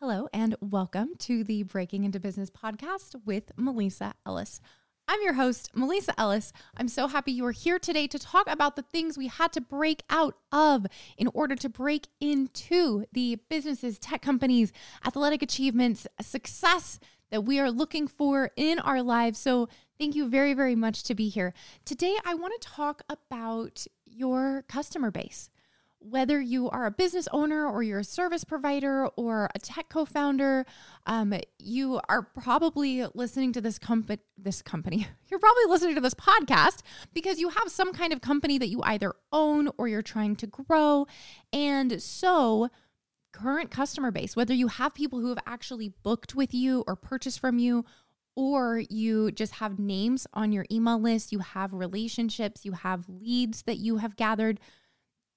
Hello, and welcome to the Breaking into Business podcast with M'Lisa Ellis. I'm your host, M'Lisa Ellis. I'm so happy you are here today to talk about the things we had to break out of in order to break into the businesses, tech companies, athletic achievements, success that we are looking for in our lives. So, thank you very, very much to be here. Today, I want to talk about your customer base whether you are a business owner or you're a service provider or a tech co-founder, um, you are probably listening to this company. This company, you're probably listening to this podcast because you have some kind of company that you either own or you're trying to grow, and so current customer base, whether you have people who have actually booked with you or purchased from you. Or you just have names on your email list, you have relationships, you have leads that you have gathered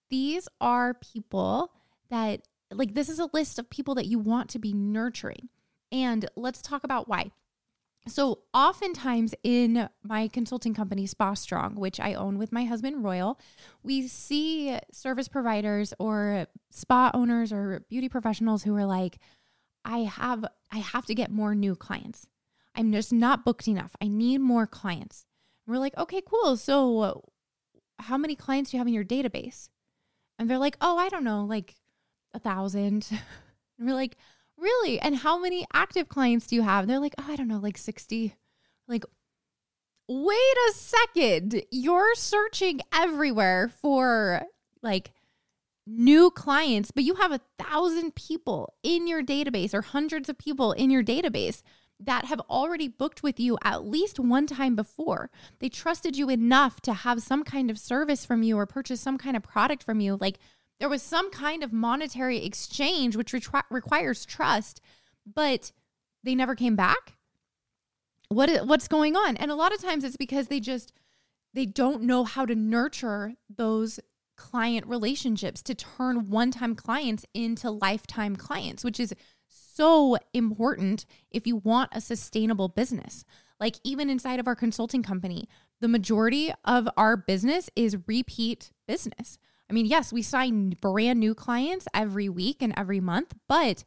these are people that, like, this is a list of people that you want to be nurturing. And let's talk about why. So, oftentimes in my consulting company, Spa Strong, which I own with my husband, Royal, we see service providers or spa owners or beauty professionals who are like, I have I have to get more new clients. I'm just not booked enough. I need more clients. And we're like, okay, cool. So, how many clients do you have in your database? And they're like, oh, I don't know, like a thousand. And we're like, really? And how many active clients do you have? And they're like, oh, I don't know, like 60. Like, wait a second. You're searching everywhere for like new clients, but you have a thousand people in your database or hundreds of people in your database that have already booked with you at least one time before. They trusted you enough to have some kind of service from you or purchase some kind of product from you. Like there was some kind of monetary exchange, which re- requires trust, but they never came back. What what's going on? And a lot of times it's because they just they don't know how to nurture those client relationships to turn one-time clients into lifetime clients, which is so important if you want a sustainable business. Like even inside of our consulting company, the majority of our business is repeat business. I mean, yes, we sign brand new clients every week and every month, but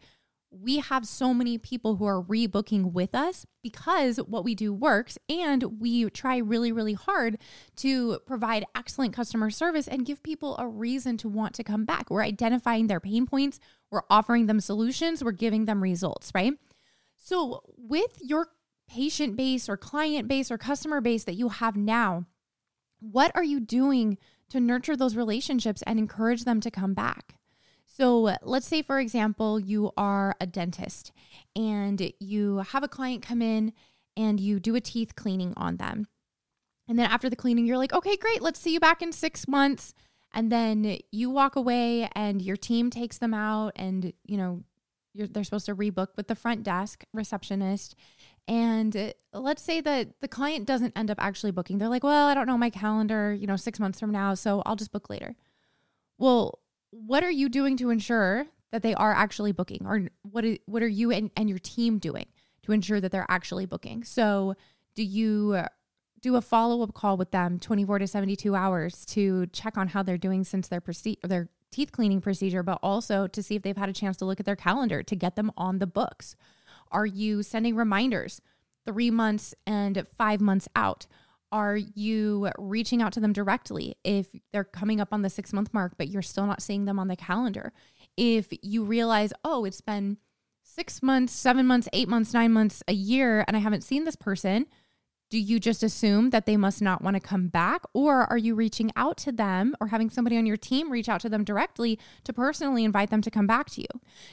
we have so many people who are rebooking with us because what we do works and we try really, really hard to provide excellent customer service and give people a reason to want to come back. We're identifying their pain points, we're offering them solutions, we're giving them results, right? So, with your patient base or client base or customer base that you have now, what are you doing to nurture those relationships and encourage them to come back. So, let's say, for example, you are a dentist and you have a client come in and you do a teeth cleaning on them. And then after the cleaning, you're like, okay, great, let's see you back in six months. And then you walk away and your team takes them out and, you know, they're supposed to rebook with the front desk receptionist and let's say that the client doesn't end up actually booking. They're like, well, I don't know my calendar, you know, six months from now, so I'll just book later. Well, what are you doing to ensure that they are actually booking? Or what, is, what are you and, and your team doing to ensure that they're actually booking? So, do you do a follow up call with them 24 to 72 hours to check on how they're doing since their, proce- their teeth cleaning procedure, but also to see if they've had a chance to look at their calendar to get them on the books? Are you sending reminders three months and five months out? Are you reaching out to them directly if they're coming up on the six month mark, but you're still not seeing them on the calendar? If you realize, oh, it's been six months, seven months, eight months, nine months, a year, and I haven't seen this person, do you just assume that they must not want to come back? Or are you reaching out to them or having somebody on your team reach out to them directly to personally invite them to come back to you?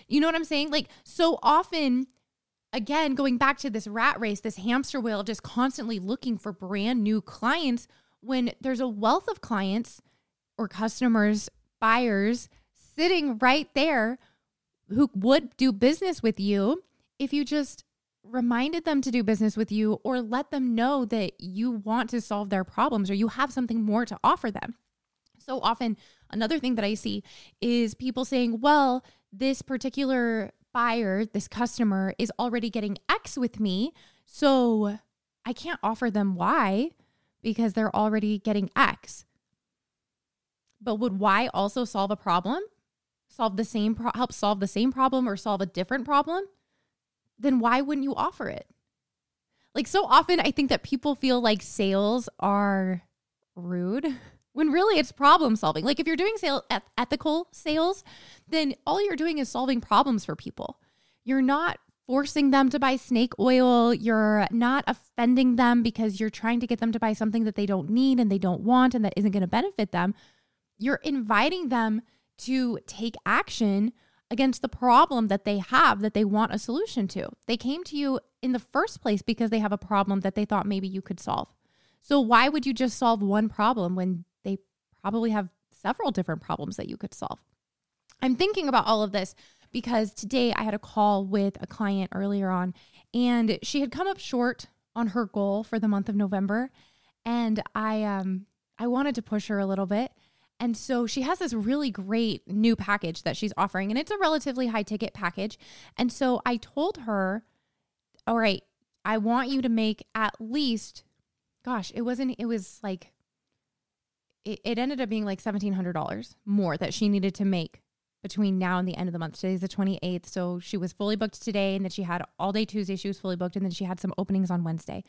You know what I'm saying? Like, so often again, going back to this rat race, this hamster wheel, just constantly looking for brand new clients when there's a wealth of clients or customers, buyers sitting right there who would do business with you if you just reminded them to do business with you or let them know that you want to solve their problems or you have something more to offer them. So often, another thing that I see is people saying, well, this particular buyer, this customer is already getting X with me. So I can't offer them Y because they're already getting X. But would Y also solve a problem? solve the same pro- help solve the same problem or solve a different problem, then why wouldn't you offer it? Like so often I think that people feel like sales are rude when really it's problem solving. Like if you're doing sale ethical sales, then all you're doing is solving problems for people. You're not forcing them to buy snake oil. You're not offending them because you're trying to get them to buy something that they don't need and they don't want and that isn't going to benefit them. You're inviting them to take action against the problem that they have that they want a solution to. They came to you in the first place because they have a problem that they thought maybe you could solve. So why would you just solve one problem when they probably have several different problems that you could solve? I'm thinking about all of this because today I had a call with a client earlier on and she had come up short on her goal for the month of November and I um I wanted to push her a little bit and so she has this really great new package that she's offering, and it's a relatively high ticket package. And so I told her, all right, I want you to make at least, gosh, it wasn't, it was like, it, it ended up being like $1,700 more that she needed to make between now and the end of the month. Today's the 28th. So she was fully booked today, and then she had all day Tuesday, she was fully booked, and then she had some openings on Wednesday.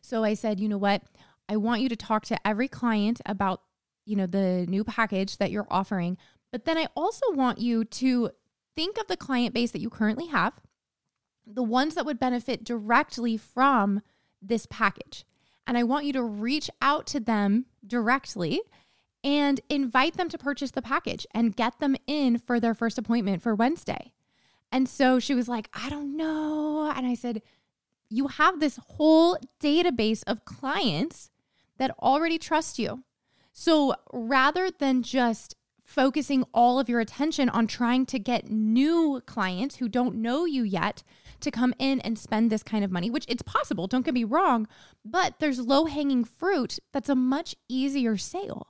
So I said, you know what? I want you to talk to every client about you know, the new package that you're offering. But then I also want you to think of the client base that you currently have, the ones that would benefit directly from this package. And I want you to reach out to them directly and invite them to purchase the package and get them in for their first appointment for Wednesday. And so she was like, I don't know. And I said, You have this whole database of clients that already trust you. So rather than just focusing all of your attention on trying to get new clients who don't know you yet to come in and spend this kind of money, which it's possible, don't get me wrong, but there's low hanging fruit that's a much easier sale.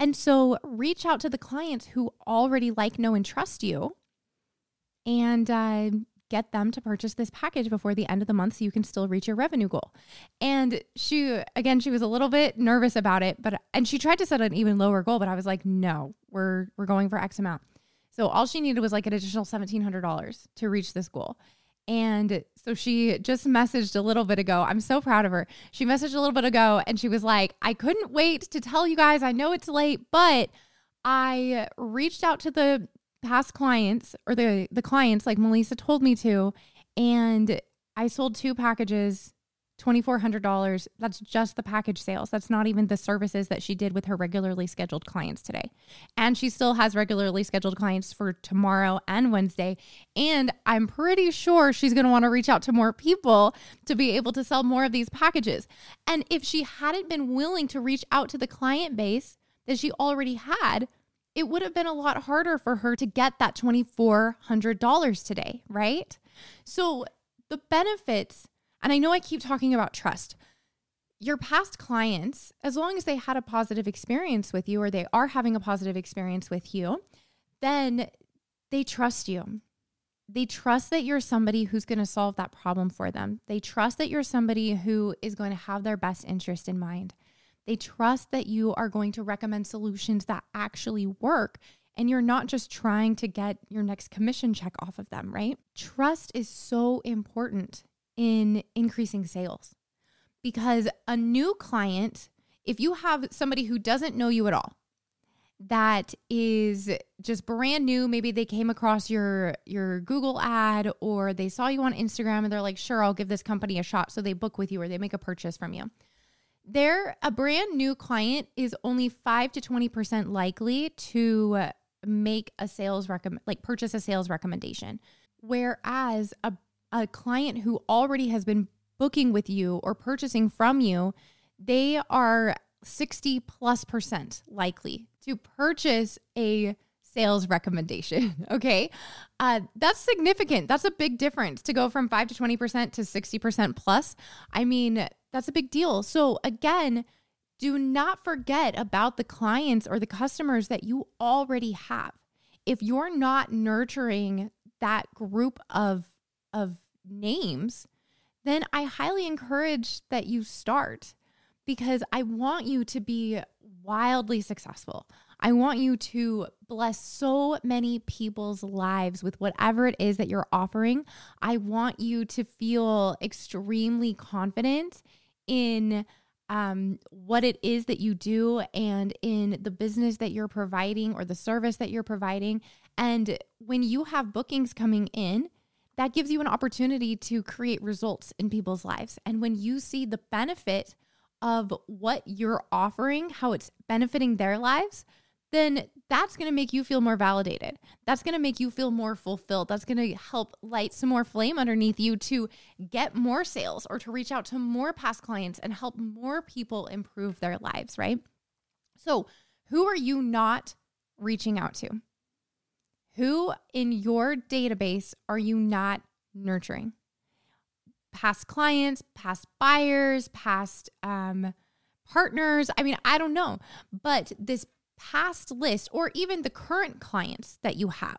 And so reach out to the clients who already like, know, and trust you and uh, get them to purchase this package before the end of the month so you can still reach your revenue goal. And she again she was a little bit nervous about it, but and she tried to set an even lower goal, but I was like, "No, we're we're going for X amount." So all she needed was like an additional $1700 to reach this goal. And so she just messaged a little bit ago. I'm so proud of her. She messaged a little bit ago and she was like, I couldn't wait to tell you guys. I know it's late, but I reached out to the past clients or the the clients like M'Lisa told me to and I sold two packages $2400 that's just the package sales. That's not even the services that she did with her regularly scheduled clients today. And she still has regularly scheduled clients for tomorrow and Wednesday. And I'm pretty sure she's going to want to reach out to more people to be able to sell more of these packages. And if she hadn't been willing to reach out to the client base that she already had it would have been a lot harder for her to get that $2,400 today, right? So the benefits, and I know I keep talking about trust. Your past clients, as long as they had a positive experience with you or they are having a positive experience with you, then they trust you. They trust that you're somebody who's going to solve that problem for them. They trust that you're somebody who is going to have their best interest in mind. They trust that you are going to recommend solutions that actually work and you're not just trying to get your next commission check off of them, right? Trust is so important in increasing sales because a new client, if you have somebody who doesn't know you at all, that is just brand new maybe they came across your your Google ad or they saw you on Instagram and they're like sure I'll give this company a shot so they book with you or they make a purchase from you they're a brand new client is only 5 to 20% likely to make a sales recommend like purchase a sales recommendation whereas a a client who already has been booking with you or purchasing from you they are 60 plus percent likely to purchase a sales recommendation. Okay. Uh, that's significant. That's a big difference to go from 5 to 20% to 60% plus. I mean, that's a big deal. So, again, do not forget about the clients or the customers that you already have. If you're not nurturing that group of, of names, then I highly encourage that you start because I want you to be wildly successful. I want you to bless so many people's lives with whatever it is that you're offering. I want you to feel extremely confident in um, what it is that you do and in the business that you're providing or the service that you're providing. And when you have bookings coming in, that gives you an opportunity to create results in people's lives. And when you see the benefit of what you're offering, how it's benefiting their lives, then that's going to make you feel more validated. That's going to make you feel more fulfilled. That's going to help light some more flame underneath you to get more sales or to reach out to more past clients and help more people improve their lives, right? So, who are you not reaching out to? Who in your database are you not nurturing? Past clients, past buyers, past um, partners. I mean, I don't know, but this past list or even the current clients that you have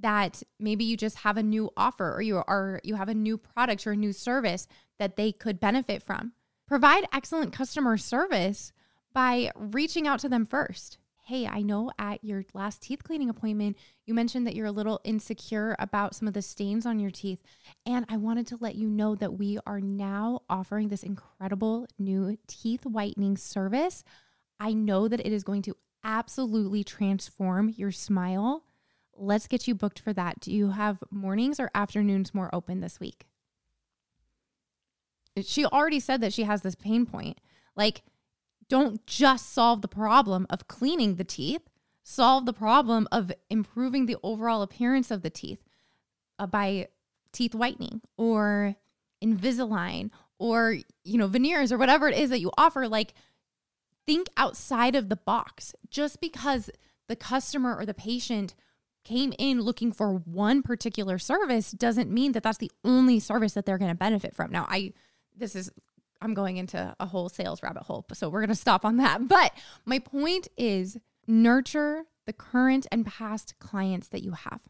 that maybe you just have a new offer or you are you have a new product or a new service that they could benefit from. Provide excellent customer service by reaching out to them first. Hey, I know at your last teeth cleaning appointment, you mentioned that you're a little insecure about some of the stains on your teeth. And I wanted to let you know that we are now offering this incredible new teeth whitening service. I know that it is going to absolutely transform your smile. Let's get you booked for that. Do you have mornings or afternoons more open this week? She already said that she has this pain point. Like, don't just solve the problem of cleaning the teeth, solve the problem of improving the overall appearance of the teeth uh, by teeth whitening or Invisalign or, you know, veneers or whatever it is that you offer. Like, think outside of the box. Just because the customer or the patient came in looking for one particular service doesn't mean that that's the only service that they're going to benefit from. Now, I this is I'm going into a whole sales rabbit hole, so we're going to stop on that. But my point is nurture the current and past clients that you have.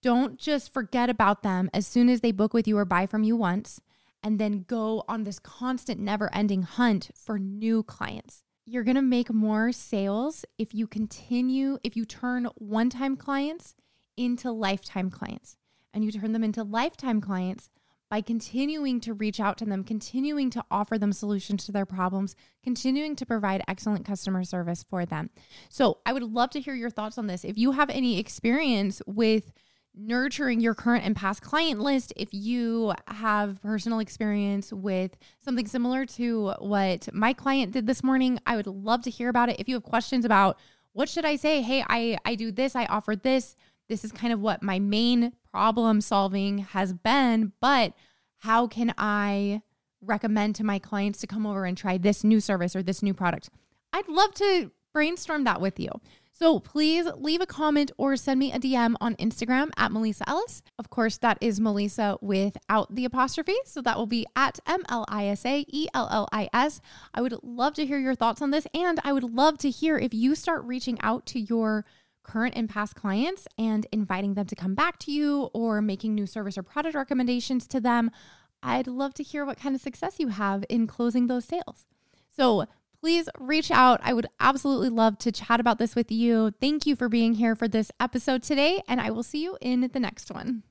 Don't just forget about them as soon as they book with you or buy from you once and then go on this constant, never ending hunt for new clients. You're gonna make more sales if you continue, if you turn one time clients into lifetime clients and you turn them into lifetime clients by continuing to reach out to them, continuing to offer them solutions to their problems, continuing to provide excellent customer service for them. So, I would love to hear your thoughts on this. If you have any experience with nurturing your current and past client list if you have personal experience with something similar to what my client did this morning. I would love to hear about it. If you have questions about what should i say? Hey i i do this i offer this. This is kind of what my main problem solving has been but how can i recommend to my clients to come over and try this new service or this new product? I'd love to brainstorm that with you so please leave a comment or send me a DM on Instagram at M'Lisa Ellis. Of course, that is M'Lisa without the apostrophe. So that will be at M L I S A E L L I S. I would love to hear your thoughts on this. And I would love to hear if you start reaching out to your current and past clients and inviting them to come back to you or making new service or product recommendations to them. I'd love to hear what kind of success you have in closing those sales. So please reach out. I would absolutely love to chat about this with you. Thank you for being here for this episode today, and I will see you in the next one.